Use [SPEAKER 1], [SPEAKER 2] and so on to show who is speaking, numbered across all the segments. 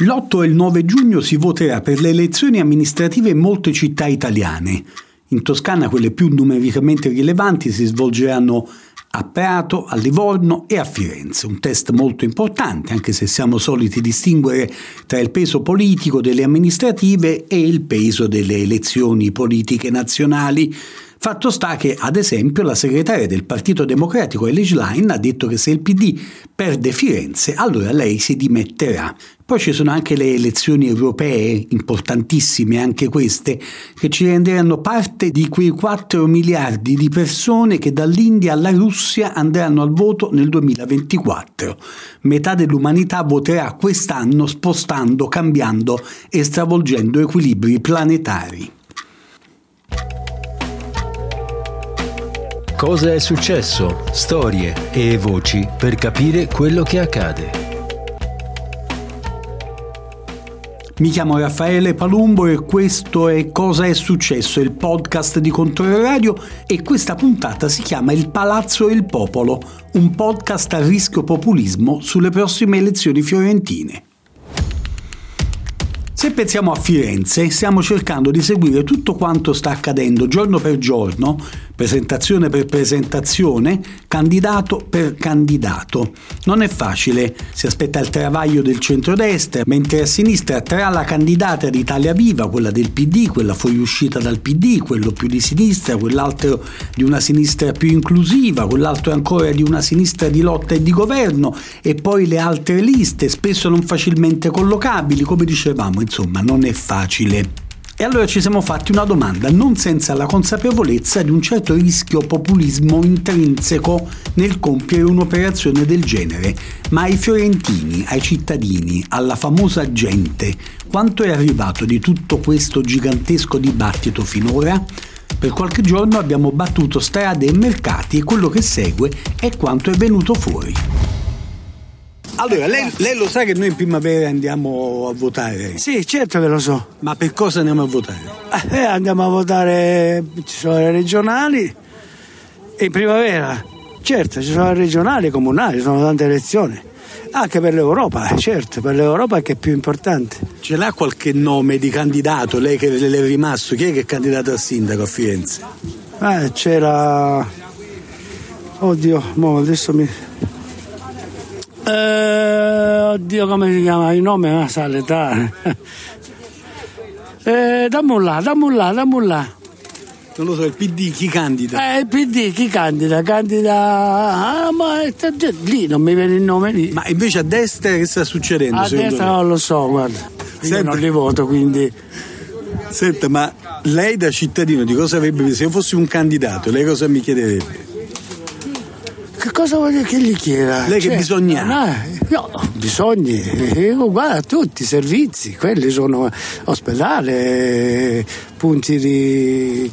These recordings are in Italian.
[SPEAKER 1] L'8 e il 9 giugno si voterà per le elezioni amministrative in molte città italiane. In Toscana quelle più numericamente rilevanti si svolgeranno a Prato, a Livorno e a Firenze. Un test molto importante, anche se siamo soliti distinguere tra il peso politico delle amministrative e il peso delle elezioni politiche nazionali. Fatto sta che, ad esempio, la segretaria del Partito Democratico Elish Line ha detto che se il PD perde Firenze, allora lei si dimetterà. Poi ci sono anche le elezioni europee, importantissime anche queste, che ci renderanno parte di quei 4 miliardi di persone che dall'India alla Russia andranno al voto nel 2024. Metà dell'umanità voterà quest'anno spostando, cambiando e stravolgendo equilibri planetari.
[SPEAKER 2] Cosa è successo? Storie e voci per capire quello che accade.
[SPEAKER 1] Mi chiamo Raffaele Palumbo e questo è Cosa è successo, il podcast di Controllo Radio e questa puntata si chiama Il Palazzo e il Popolo, un podcast a rischio populismo sulle prossime elezioni fiorentine. Se pensiamo a Firenze, stiamo cercando di seguire tutto quanto sta accadendo giorno per giorno presentazione per presentazione, candidato per candidato. Non è facile, si aspetta il travaglio del centrodestra, mentre a sinistra tra la candidata di Italia Viva, quella del PD, quella fuoriuscita dal PD, quello più di sinistra, quell'altro di una sinistra più inclusiva, quell'altro ancora di una sinistra di lotta e di governo, e poi le altre liste, spesso non facilmente collocabili, come dicevamo, insomma, non è facile. E allora ci siamo fatti una domanda, non senza la consapevolezza di un certo rischio populismo intrinseco nel compiere un'operazione del genere. Ma ai fiorentini, ai cittadini, alla famosa gente, quanto è arrivato di tutto questo gigantesco dibattito finora? Per qualche giorno abbiamo battuto strade e mercati e quello che segue è quanto è venuto fuori. Allora, lei, lei, lo sa che noi in primavera andiamo a votare?
[SPEAKER 3] Sì, certo che lo so.
[SPEAKER 1] Ma per cosa andiamo a votare?
[SPEAKER 3] Eh, andiamo a votare, ci sono le regionali e in primavera, certo, ci sono le regionali e comunali, ci sono tante elezioni. Anche per l'Europa, eh, certo, per l'Europa che è più importante.
[SPEAKER 1] Ce l'ha qualche nome di candidato, lei che le è rimasto? Chi è che è candidato a sindaco a Firenze?
[SPEAKER 3] Eh, c'era... Oddio, mo adesso mi eh, oddio, come si chiama? Il nome non sa l'età. eh, dammi là, dammi là, dammi là.
[SPEAKER 1] Non lo so, il PD chi candida?
[SPEAKER 3] Eh, il PD chi candida? Candida. Ah, ma lì non mi viene il nome lì.
[SPEAKER 1] Ma invece a destra che sta succedendo?
[SPEAKER 3] A destra me? non lo so, guarda. Senta. Io non li voto, quindi.
[SPEAKER 1] Senta, ma lei da cittadino di cosa avrebbe. Se io fossi un candidato, lei cosa mi chiederebbe?
[SPEAKER 3] Che cosa voglio che gli chieda?
[SPEAKER 1] Lei cioè, che bisogna?
[SPEAKER 3] No, no, bisogni, è uguale a tutti, i servizi, quelli sono ospedale, punti di...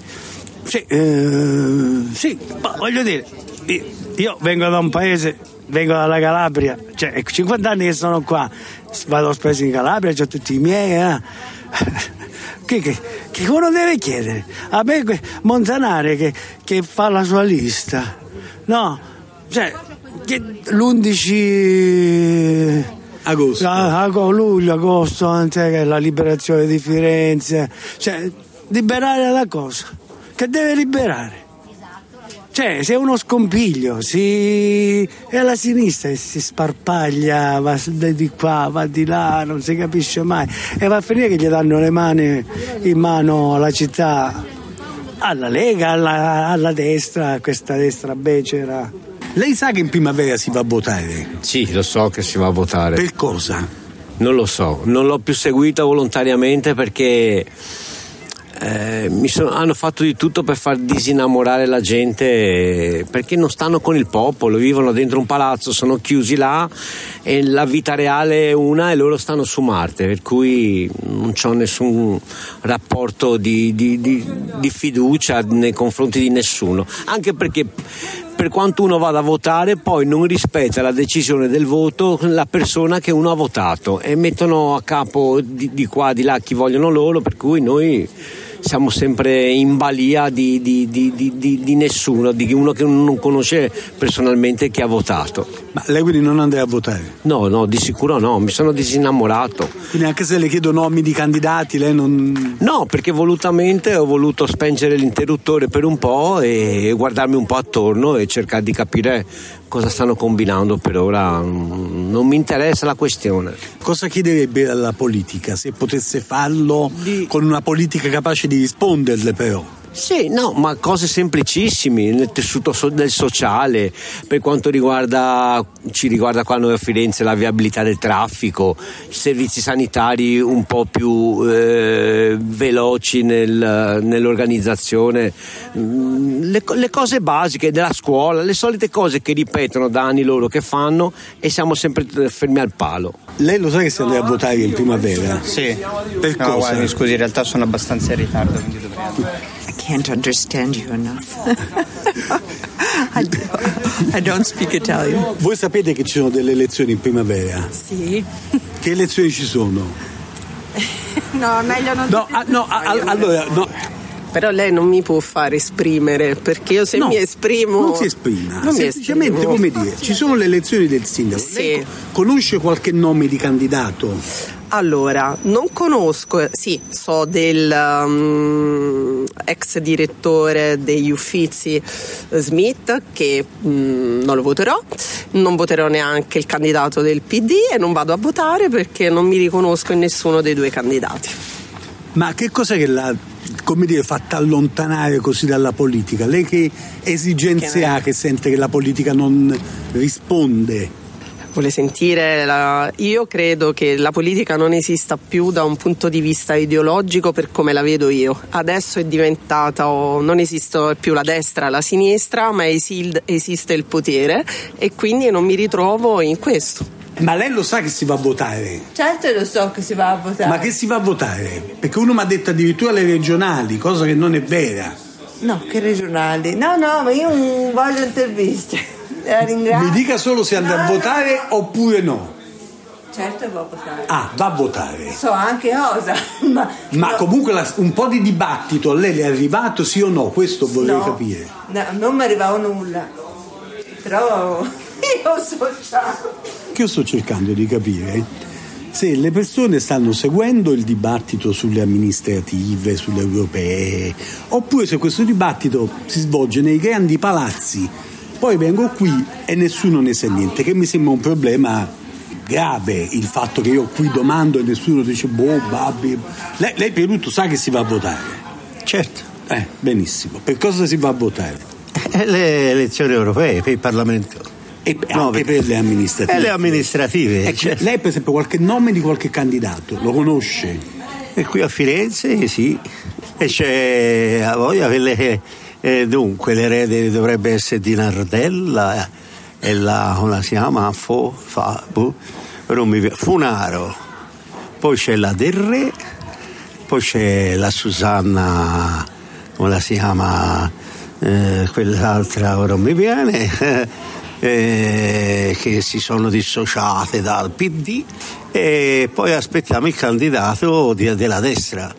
[SPEAKER 3] Sì, eh, sì, ma voglio dire, io vengo da un paese, vengo dalla Calabria, cioè 50 anni che sono qua, vado spesso in Calabria, ho tutti i miei... Eh. Che, che, che, uno deve chiedere? A me Montanare che, che fa la sua lista, no? Cioè, l'11
[SPEAKER 1] agosto.
[SPEAKER 3] A, luglio, agosto, anche la liberazione di Firenze. Cioè, liberare la cosa. Che deve liberare? Cioè, se uno scompiglio, si... è alla sinistra e si sparpaglia, va di qua, va di là, non si capisce mai. E va a finire che gli danno le mani in mano alla città, alla Lega, alla, alla destra, questa destra becera.
[SPEAKER 1] Lei sa che in primavera si va a votare?
[SPEAKER 4] Sì, lo so che si va a votare.
[SPEAKER 1] Per cosa?
[SPEAKER 4] Non lo so, non l'ho più seguita volontariamente perché eh, sono, hanno fatto di tutto per far disinnamorare la gente perché non stanno con il popolo, vivono dentro un palazzo, sono chiusi là e la vita reale è una e loro stanno su Marte, per cui non ho nessun rapporto di, di, di, di fiducia nei confronti di nessuno, anche perché per quanto uno vada a votare poi non rispetta la decisione del voto la persona che uno ha votato. E mettono a capo di qua di là chi vogliono loro per cui noi siamo sempre in balia di, di, di, di, nessuno, di uno che non conosce personalmente che ha votato.
[SPEAKER 1] Ma lei quindi non andrà a votare?
[SPEAKER 4] No, no, di sicuro no, mi sono disinnamorato.
[SPEAKER 1] Quindi anche se le chiedo nomi di candidati, lei non...
[SPEAKER 4] No, perché volutamente ho voluto spengere l'interruttore per un po' e guardarmi un po' attorno e cercare di capire cosa stanno combinando per ora. Non mi interessa la questione.
[SPEAKER 1] Cosa chiederebbe alla politica se potesse farlo di... con una politica capace di risponderle però?
[SPEAKER 4] Sì, no, ma cose semplicissime nel tessuto so- del sociale, per quanto riguarda, ci riguarda qua noi a Firenze la viabilità del traffico, servizi sanitari un po' più eh, veloci nel, nell'organizzazione, mm, le, le, cose basiche della scuola, le solite cose che ripetono da anni loro che fanno e siamo sempre fermi al palo.
[SPEAKER 1] Lei lo sa che si andrà a votare in primavera?
[SPEAKER 5] Sì.
[SPEAKER 1] Per no, cosa?
[SPEAKER 5] Guardi, scusi, in realtà sono abbastanza in ritardo, quindi dovrei
[SPEAKER 6] can't understand you enough. I, I, don't speak Italian.
[SPEAKER 1] Voi sapete che ci sono delle elezioni in primavera?
[SPEAKER 6] Sì.
[SPEAKER 1] Che elezioni ci sono?
[SPEAKER 6] no, meglio non
[SPEAKER 1] No, ah, no a, allora, no.
[SPEAKER 7] Però lei non mi può far esprimere perché io se
[SPEAKER 1] no,
[SPEAKER 7] mi esprimo.
[SPEAKER 1] Non si esprima, non semplicemente come dire, ci sono le elezioni del sindaco.
[SPEAKER 7] Sì.
[SPEAKER 1] Lei conosce qualche nome di candidato?
[SPEAKER 7] Allora, non conosco, sì, so del um, ex direttore degli Uffizi Smith che um, non lo voterò, non voterò neanche il candidato del PD e non vado a votare perché non mi riconosco in nessuno dei due candidati.
[SPEAKER 1] Ma che cos'è che l'ha come dire, fatta allontanare così dalla politica? Lei che esigenze che ha che sente che la politica non risponde?
[SPEAKER 7] Vuole sentire. La... Io credo che la politica non esista più da un punto di vista ideologico per come la vedo io. Adesso è diventata, oh, non esiste più la destra, la sinistra, ma esiste il potere e quindi non mi ritrovo in questo.
[SPEAKER 1] Ma lei lo sa che si va a votare?
[SPEAKER 6] Certo lo so che si va a votare.
[SPEAKER 1] Ma che si va a votare? Perché uno mi ha detto addirittura le regionali, cosa che non è vera.
[SPEAKER 6] No, che regionali? No, no, ma io non voglio interviste.
[SPEAKER 1] Mi dica solo se andrà a votare oppure no.
[SPEAKER 6] Certo va a votare.
[SPEAKER 1] Ah, va a votare.
[SPEAKER 6] So anche cosa. Ma,
[SPEAKER 1] ma no. comunque la, un po' di dibattito a lei le è arrivato sì o no? Questo vorrei
[SPEAKER 6] no,
[SPEAKER 1] capire.
[SPEAKER 6] No, non mi arrivava nulla. Però io so già.
[SPEAKER 1] Che io sto cercando di capire se le persone stanno seguendo il dibattito sulle amministrative, sulle europee, oppure se questo dibattito si svolge nei grandi palazzi poi vengo qui e nessuno ne sa niente, che mi sembra un problema grave il fatto che io qui domando e nessuno dice boh, babbi. Lei, lei Pierutto sa che si va a votare?
[SPEAKER 8] Certo.
[SPEAKER 1] Eh, benissimo. Per cosa si va a votare?
[SPEAKER 8] Eh, le elezioni europee, per il Parlamento.
[SPEAKER 1] E no, anche per le amministrative.
[SPEAKER 8] E le amministrative.
[SPEAKER 1] Eh, certo. Lei per esempio qualche nome di qualche candidato lo conosce?
[SPEAKER 8] E qui a Firenze sì. E c'è a voglia quelle e dunque l'erede dovrebbe essere di Nardella e la, come si chiama? Fo, fa, bu, Funaro. Poi c'è la del re, poi c'è la Susanna, come la si chiama? Eh, quell'altra ora mi viene. Eh, che si sono dissociate dal PD e poi aspettiamo il candidato di, della destra.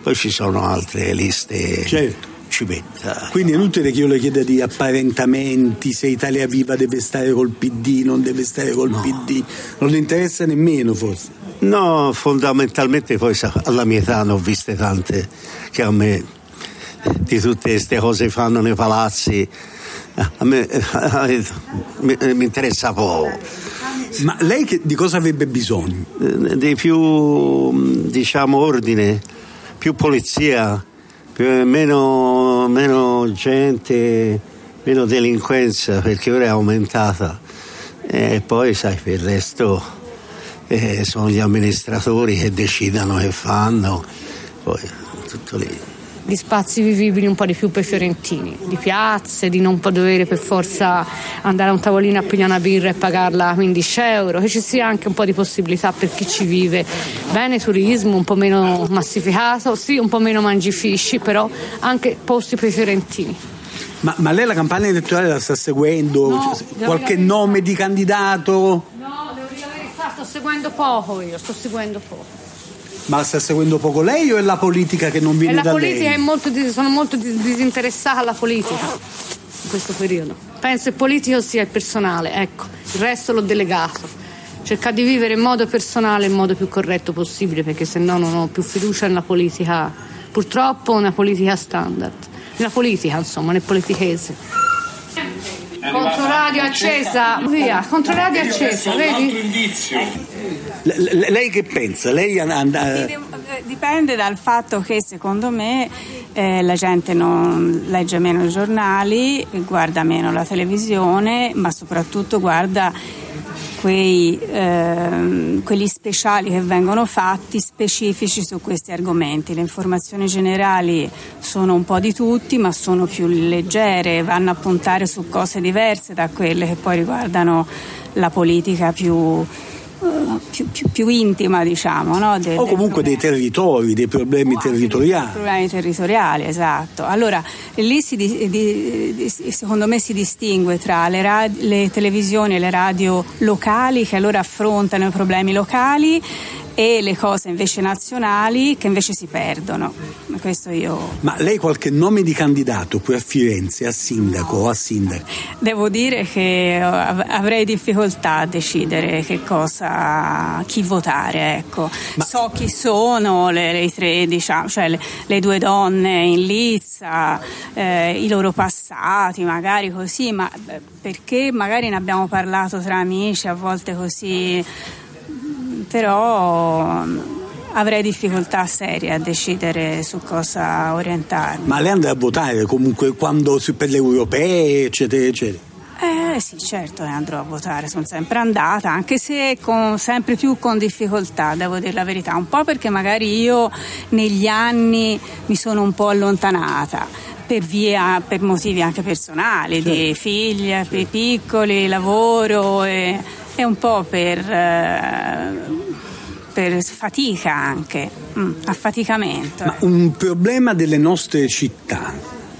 [SPEAKER 8] Poi ci sono altre liste.
[SPEAKER 1] Certo
[SPEAKER 8] civetta.
[SPEAKER 1] Quindi è inutile che io le chieda di apparentamenti, se Italia Viva deve stare col PD, non deve stare col no. PD, non le interessa nemmeno forse.
[SPEAKER 8] No, fondamentalmente poi alla mia età ne ho viste tante che a me di tutte queste cose fanno nei palazzi a me mi, mi interessa poco.
[SPEAKER 1] Ma lei che, di cosa avrebbe bisogno?
[SPEAKER 8] Eh, di più, diciamo, ordine, più polizia, meno, meno gente, meno delinquenza perché ora è aumentata. E poi sai per il resto eh, sono gli amministratori che decidono e fanno, poi tutto lì
[SPEAKER 9] di spazi vivibili un po' di più per i fiorentini, di piazze, di non dover per forza andare a un tavolino a pigliare una birra e pagarla 15 euro, che ci sia anche un po' di possibilità per chi ci vive. Bene, turismo un po' meno massificato, sì, un po' meno mangifisci, però anche posti per i fiorentini.
[SPEAKER 1] Ma, ma lei la campagna elettorale la sta seguendo?
[SPEAKER 9] No,
[SPEAKER 1] Qualche nome di candidato?
[SPEAKER 9] No, devo dire la verità, sto seguendo poco io, sto seguendo poco.
[SPEAKER 1] Ma sta seguendo poco lei o è la politica che non viene
[SPEAKER 9] E la
[SPEAKER 1] da
[SPEAKER 9] politica
[SPEAKER 1] lei?
[SPEAKER 9] è molto, sono molto dis- disinteressata alla politica in questo periodo. Penso il politico sia il personale, ecco, il resto l'ho delegato. Cercare di vivere in modo personale, in modo più corretto possibile, perché se no non ho più fiducia nella politica, purtroppo una politica standard. Nella politica, insomma, nel politichese. Controradio accesa, via, controradio accesa, vedi?
[SPEAKER 1] Le- le- lei che pensa? Lei and- and-
[SPEAKER 10] Eh, Dipende dal fatto che secondo me eh, la gente non legge meno i giornali, guarda meno la televisione, ma soprattutto guarda quei, ehm, quegli speciali che vengono fatti specifici su questi argomenti. Le informazioni generali sono un po' di tutti, ma sono più leggere, vanno a puntare su cose diverse da quelle che poi riguardano la politica più, eh, più, più- più intima, diciamo. No? De-
[SPEAKER 1] o comunque dei territori, dei problemi territoriali.
[SPEAKER 10] problemi territoriali, esatto. Allora lì si di- di- secondo me si distingue tra le, rad- le televisioni e le radio locali che allora affrontano i problemi locali e le cose invece nazionali che invece si perdono. Questo io
[SPEAKER 1] Ma lei qualche nome di candidato qui a Firenze, a sindaco o a sindaco?
[SPEAKER 10] devo dire che av- avrei difficoltà a decidere che cosa, chi votare. Ecco. So chi sono le, le tre, diciamo, cioè le, le due donne in lizza, eh, i loro passati, magari così, ma eh, perché magari ne abbiamo parlato tra amici, a volte così, però mm, avrei difficoltà serie a decidere su cosa orientarmi.
[SPEAKER 1] Ma lei andrà a votare comunque quando per le europee, eccetera, eccetera.
[SPEAKER 10] Eh sì, certo, eh, andrò a votare, sono sempre andata, anche se con, sempre più con difficoltà, devo dire la verità, un po' perché magari io negli anni mi sono un po' allontanata. Per, via, per motivi anche personali, di figli, pi- piccoli, lavoro e, e un po' per, eh, per fatica anche, mm, affaticamento.
[SPEAKER 1] Ma un problema delle nostre città,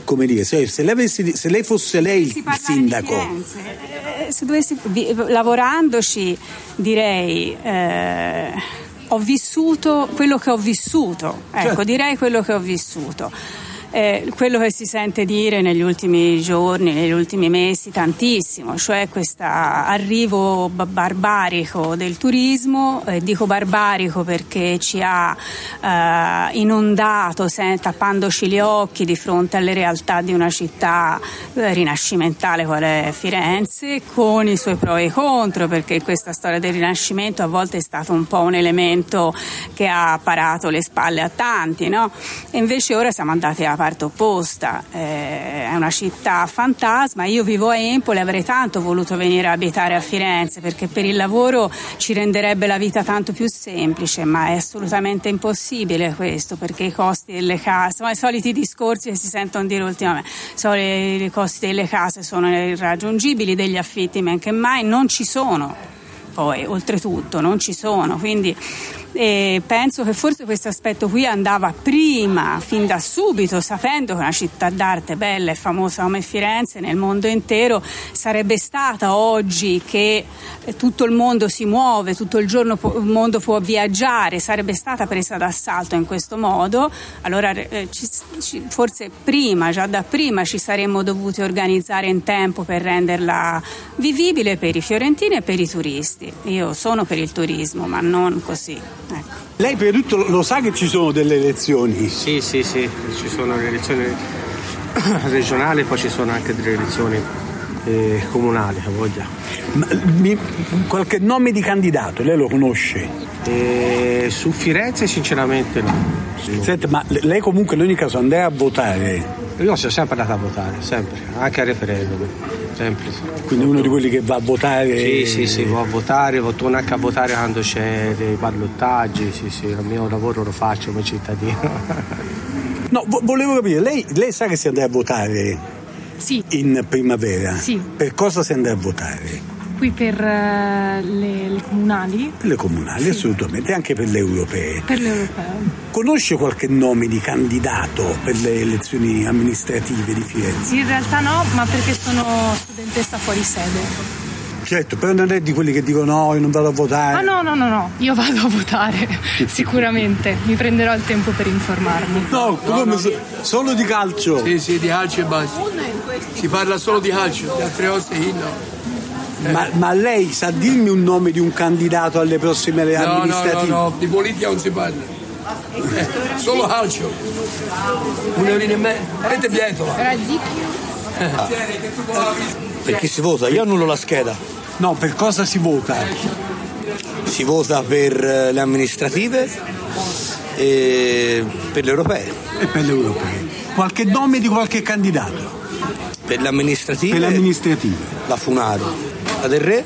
[SPEAKER 1] come dire, se, se lei, avessi- se lei fosse lei il sindaco,
[SPEAKER 10] Eh, se dovessi, vi- lavorandoci direi eh, ho vissuto quello che ho vissuto, ecco
[SPEAKER 1] Certo.
[SPEAKER 10] direi quello che ho vissuto. Eh, quello che si sente dire negli ultimi giorni, negli ultimi mesi tantissimo, cioè questo arrivo ba- barbarico del turismo, eh, dico barbarico perché ci ha eh, inondato se- tappandoci gli occhi di fronte alle realtà di una città eh, rinascimentale qual è Firenze, con i suoi pro e i contro, perché questa storia del rinascimento a volte è stato un po' un elemento che ha parato le spalle a tanti, no? E invece ora siamo andati alla parte opposta, eh, è una città fantasma, io vivo a Empoli, avrei tanto voluto venire a abitare a Firenze perché per il lavoro ci renderebbe la vita tanto più semplice, ma è assolutamente impossibile questo perché i costi delle case, insomma, i soliti discorsi che si sentono dire ultimamente, so, i costi delle case sono irraggiungibili, degli affitti men che mai non ci sono. Poi oltretutto non ci sono, quindi eh, penso che forse questo aspetto qui andava prima, fin da subito, sapendo che una città d'arte bella e famosa come Firenze nel mondo intero sarebbe stata oggi che tutto il mondo si muove, tutto il giorno può- il mondo può viaggiare, sarebbe stata presa d'assalto in questo modo, allora eh, ci- ci- forse prima, già da prima ci saremmo dovuti organizzare in tempo per renderla vivibile per i fiorentini e per i turisti. Io sono per il turismo, ma non così. Ecco.
[SPEAKER 1] lei prima di tutto lo sa che ci sono delle elezioni.
[SPEAKER 11] Sì, sì, sì, ci sono le elezioni regionali, poi ci sono anche delle elezioni eh, comunali, a voglia.
[SPEAKER 1] Ma, mi- qualche nome di candidato, lei lo conosce?
[SPEAKER 11] E su Firenze sinceramente no.
[SPEAKER 1] Senta, ma le- lei comunque in ogni caso andrà a votare,
[SPEAKER 11] Io sono sempre andato a votare, sempre, anche al referendum, sempre.
[SPEAKER 1] quindi uno di quelli che va a votare.
[SPEAKER 11] Sì, sì, sì, vado a votare, torno anche a votare quando c'è dei ballottaggi, sì, sì, il mio lavoro lo faccio come cittadino.
[SPEAKER 1] No, vo- volevo capire, lei, lei sa che si andrà a votare
[SPEAKER 12] Sì,
[SPEAKER 1] in primavera?
[SPEAKER 12] Sì.
[SPEAKER 1] Per cosa si andrà a votare?
[SPEAKER 12] Qui per eh, le, le comunali,
[SPEAKER 1] Per le comunali, assolutamente, anche per le europee.
[SPEAKER 12] per l'europeo.
[SPEAKER 1] Conosce qualche nome di candidato per le elezioni amministrative di Firenze?
[SPEAKER 12] In realtà no, ma perché sono studentessa fuori sede.
[SPEAKER 1] Certo, però non è di quelli che dicono no, io non vado a votare.
[SPEAKER 12] Ah no, no, no, no, io vado a votare, sicuramente. Mi prenderò il tempo per informarmi.
[SPEAKER 1] No, come so- solo di calcio.
[SPEAKER 13] Sì, sì, di calcio e basta. Si parla solo di calcio, di altre cose no.
[SPEAKER 1] Ma, ma lei sa dirmi un nome di un candidato alle prossime
[SPEAKER 13] No, no, no,
[SPEAKER 1] amministrative?
[SPEAKER 13] no, di politica non si parla. Eh, solo calcio. Un euro e mezzo. Avete bietola.
[SPEAKER 14] Per chi si vota? Io annullo la scheda.
[SPEAKER 1] No, per cosa si vota?
[SPEAKER 14] Si vota per eh, le amministrative e per le europee.
[SPEAKER 1] E per le europee. Qualche nome di qualche candidato?
[SPEAKER 14] Per le amministrative,
[SPEAKER 1] Per le amministrative.
[SPEAKER 14] la Funaro, la Del Re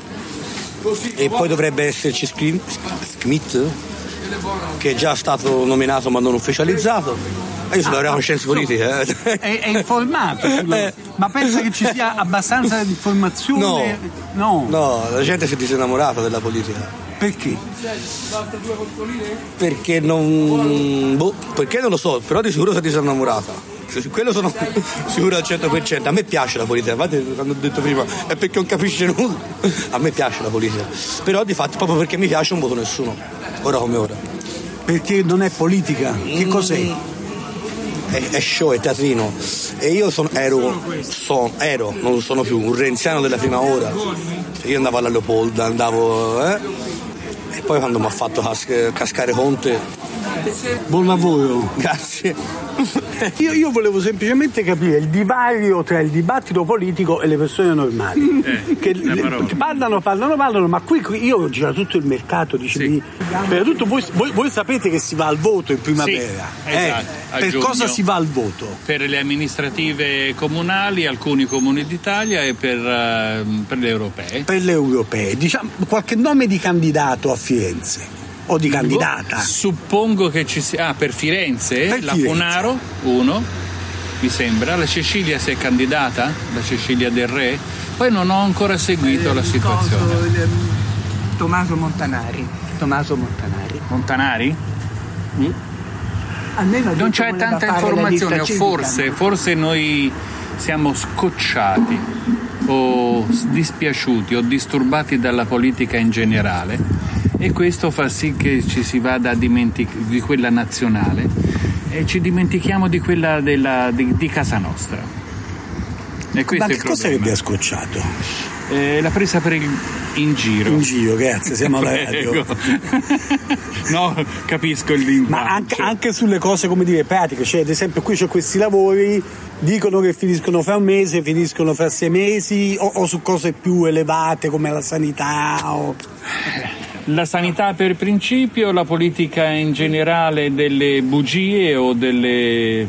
[SPEAKER 14] e poi dovrebbe esserci Schmidt che è già stato nominato ma non ufficializzato. Io sono laureato in scienze politiche. eh.
[SPEAKER 1] È, è informato, sulla- ma pensa che ci sia abbastanza di informazione? No.
[SPEAKER 14] No, la gente si è disinnamorata della politica.
[SPEAKER 1] Perché?
[SPEAKER 14] Perché non. Boh, perché non lo so, però di sicuro si è disinnamorata. Su quello sono sicuro al 100%. A me piace la politica, infatti quando ho detto prima è perché non capisce nulla. A me piace la politica. Però di fatto proprio perché mi piace non voto nessuno. Ora come ora.
[SPEAKER 1] Perché non è politica? Che cos'è?
[SPEAKER 14] È, è show, è teatrino. E io sono, ero, sono, ero, non sono più, un renziano della prima ora. Cioè, io andavo alla Leopolda, andavo. Eh? E poi quando mi ha fatto cas- cascare Conte.
[SPEAKER 1] Buon lavoro.
[SPEAKER 14] Grazie.
[SPEAKER 1] Io, io volevo semplicemente capire il divario tra il dibattito politico e le persone normali. che le- parlano, parlano, parlano, ma qui, qui io ho girato tutto il mercato, dicevi. Per tutto voi, voi- voi sapete che si va al voto in primavera.
[SPEAKER 15] Sì,
[SPEAKER 1] eh?
[SPEAKER 15] esatto,
[SPEAKER 1] per
[SPEAKER 15] giugno.
[SPEAKER 1] cosa si va al voto?
[SPEAKER 15] Per le amministrative comunali, alcuni comuni d'Italia e per, eh, per le europee.
[SPEAKER 1] Per le europee. Diciamo qualche nome di candidato a Firenze o di candidata.
[SPEAKER 15] Suppongo che ci sia. Ah, per Firenze,
[SPEAKER 1] Per
[SPEAKER 15] la
[SPEAKER 1] Firenze.
[SPEAKER 15] Funaro, uno, mi sembra. La Cecilia si è candidata, la Cecilia del Re. Poi non ho ancora seguito la situazione.
[SPEAKER 16] Tommaso Montanari. Tommaso Montanari.
[SPEAKER 15] Montanari?
[SPEAKER 16] Almeno ha
[SPEAKER 15] Non c'è tanta informazione, forse, forse noi siamo scocciati o dispiaciuti o disturbati dalla politica in generale e questo fa sì che ci si vada a dimenticare di quella nazionale e ci dimentichiamo di quella della- di, di casa nostra. E questo
[SPEAKER 1] Ma
[SPEAKER 15] è
[SPEAKER 1] che cosa che vi ha scocciato?
[SPEAKER 15] Eh, la presa per il, in giro.
[SPEAKER 1] In giro, grazie, siamo alla radio.
[SPEAKER 15] No, capisco il linguaggio.
[SPEAKER 1] Ma anche, anche sulle cose, come dire, pratiche, cioè ad esempio qui c'è questi lavori, dicono che finiscono fra un mese, finiscono fra sei mesi, o, o su cose più elevate come la sanità. O...
[SPEAKER 15] La sanità per principio, la politica in generale delle bugie o delle-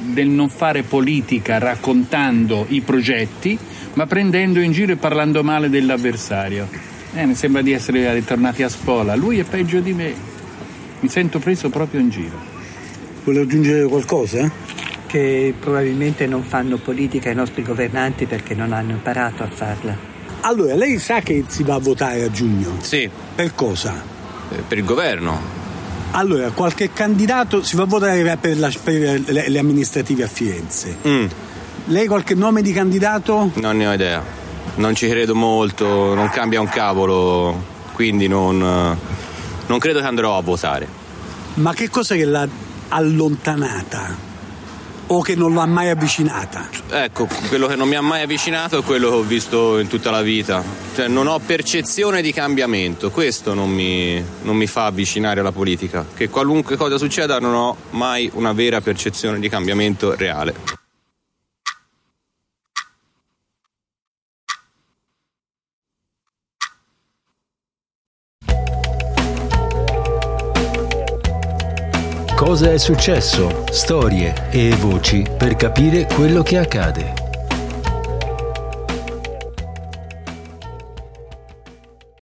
[SPEAKER 15] del non fare politica raccontando i progetti, ma prendendo in giro e parlando male dell'avversario. Eh, mi sembra di essere ritornati a scuola. Lui è peggio di me. Mi sento preso proprio in giro.
[SPEAKER 1] Vuole aggiungere qualcosa?
[SPEAKER 16] Che probabilmente non fanno politica i nostri governanti perché non hanno imparato a farla.
[SPEAKER 1] Allora, lei sa che si va a votare a giugno?
[SPEAKER 17] Sì.
[SPEAKER 1] Per cosa?
[SPEAKER 17] Per il governo.
[SPEAKER 1] Allora, qualche candidato si va a votare per, la- per le, le amministrative a Firenze.
[SPEAKER 17] Mm,
[SPEAKER 1] Lei qualche nome di candidato?
[SPEAKER 17] non ne ho idea. Non ci credo molto, non cambia un cavolo, quindi non, non credo che andrò a votare.
[SPEAKER 1] Ma che cosa che l'ha allontanata? O che non l'ha mai avvicinata?
[SPEAKER 17] Ecco, quello che non mi ha mai avvicinato è quello che ho visto in tutta la vita. Cioè, non ho percezione di cambiamento, questo non mi, non mi fa avvicinare alla politica. Che qualunque cosa succeda non ho mai una vera percezione di cambiamento reale.
[SPEAKER 2] Cosa è successo? Storie e voci per capire quello che accade.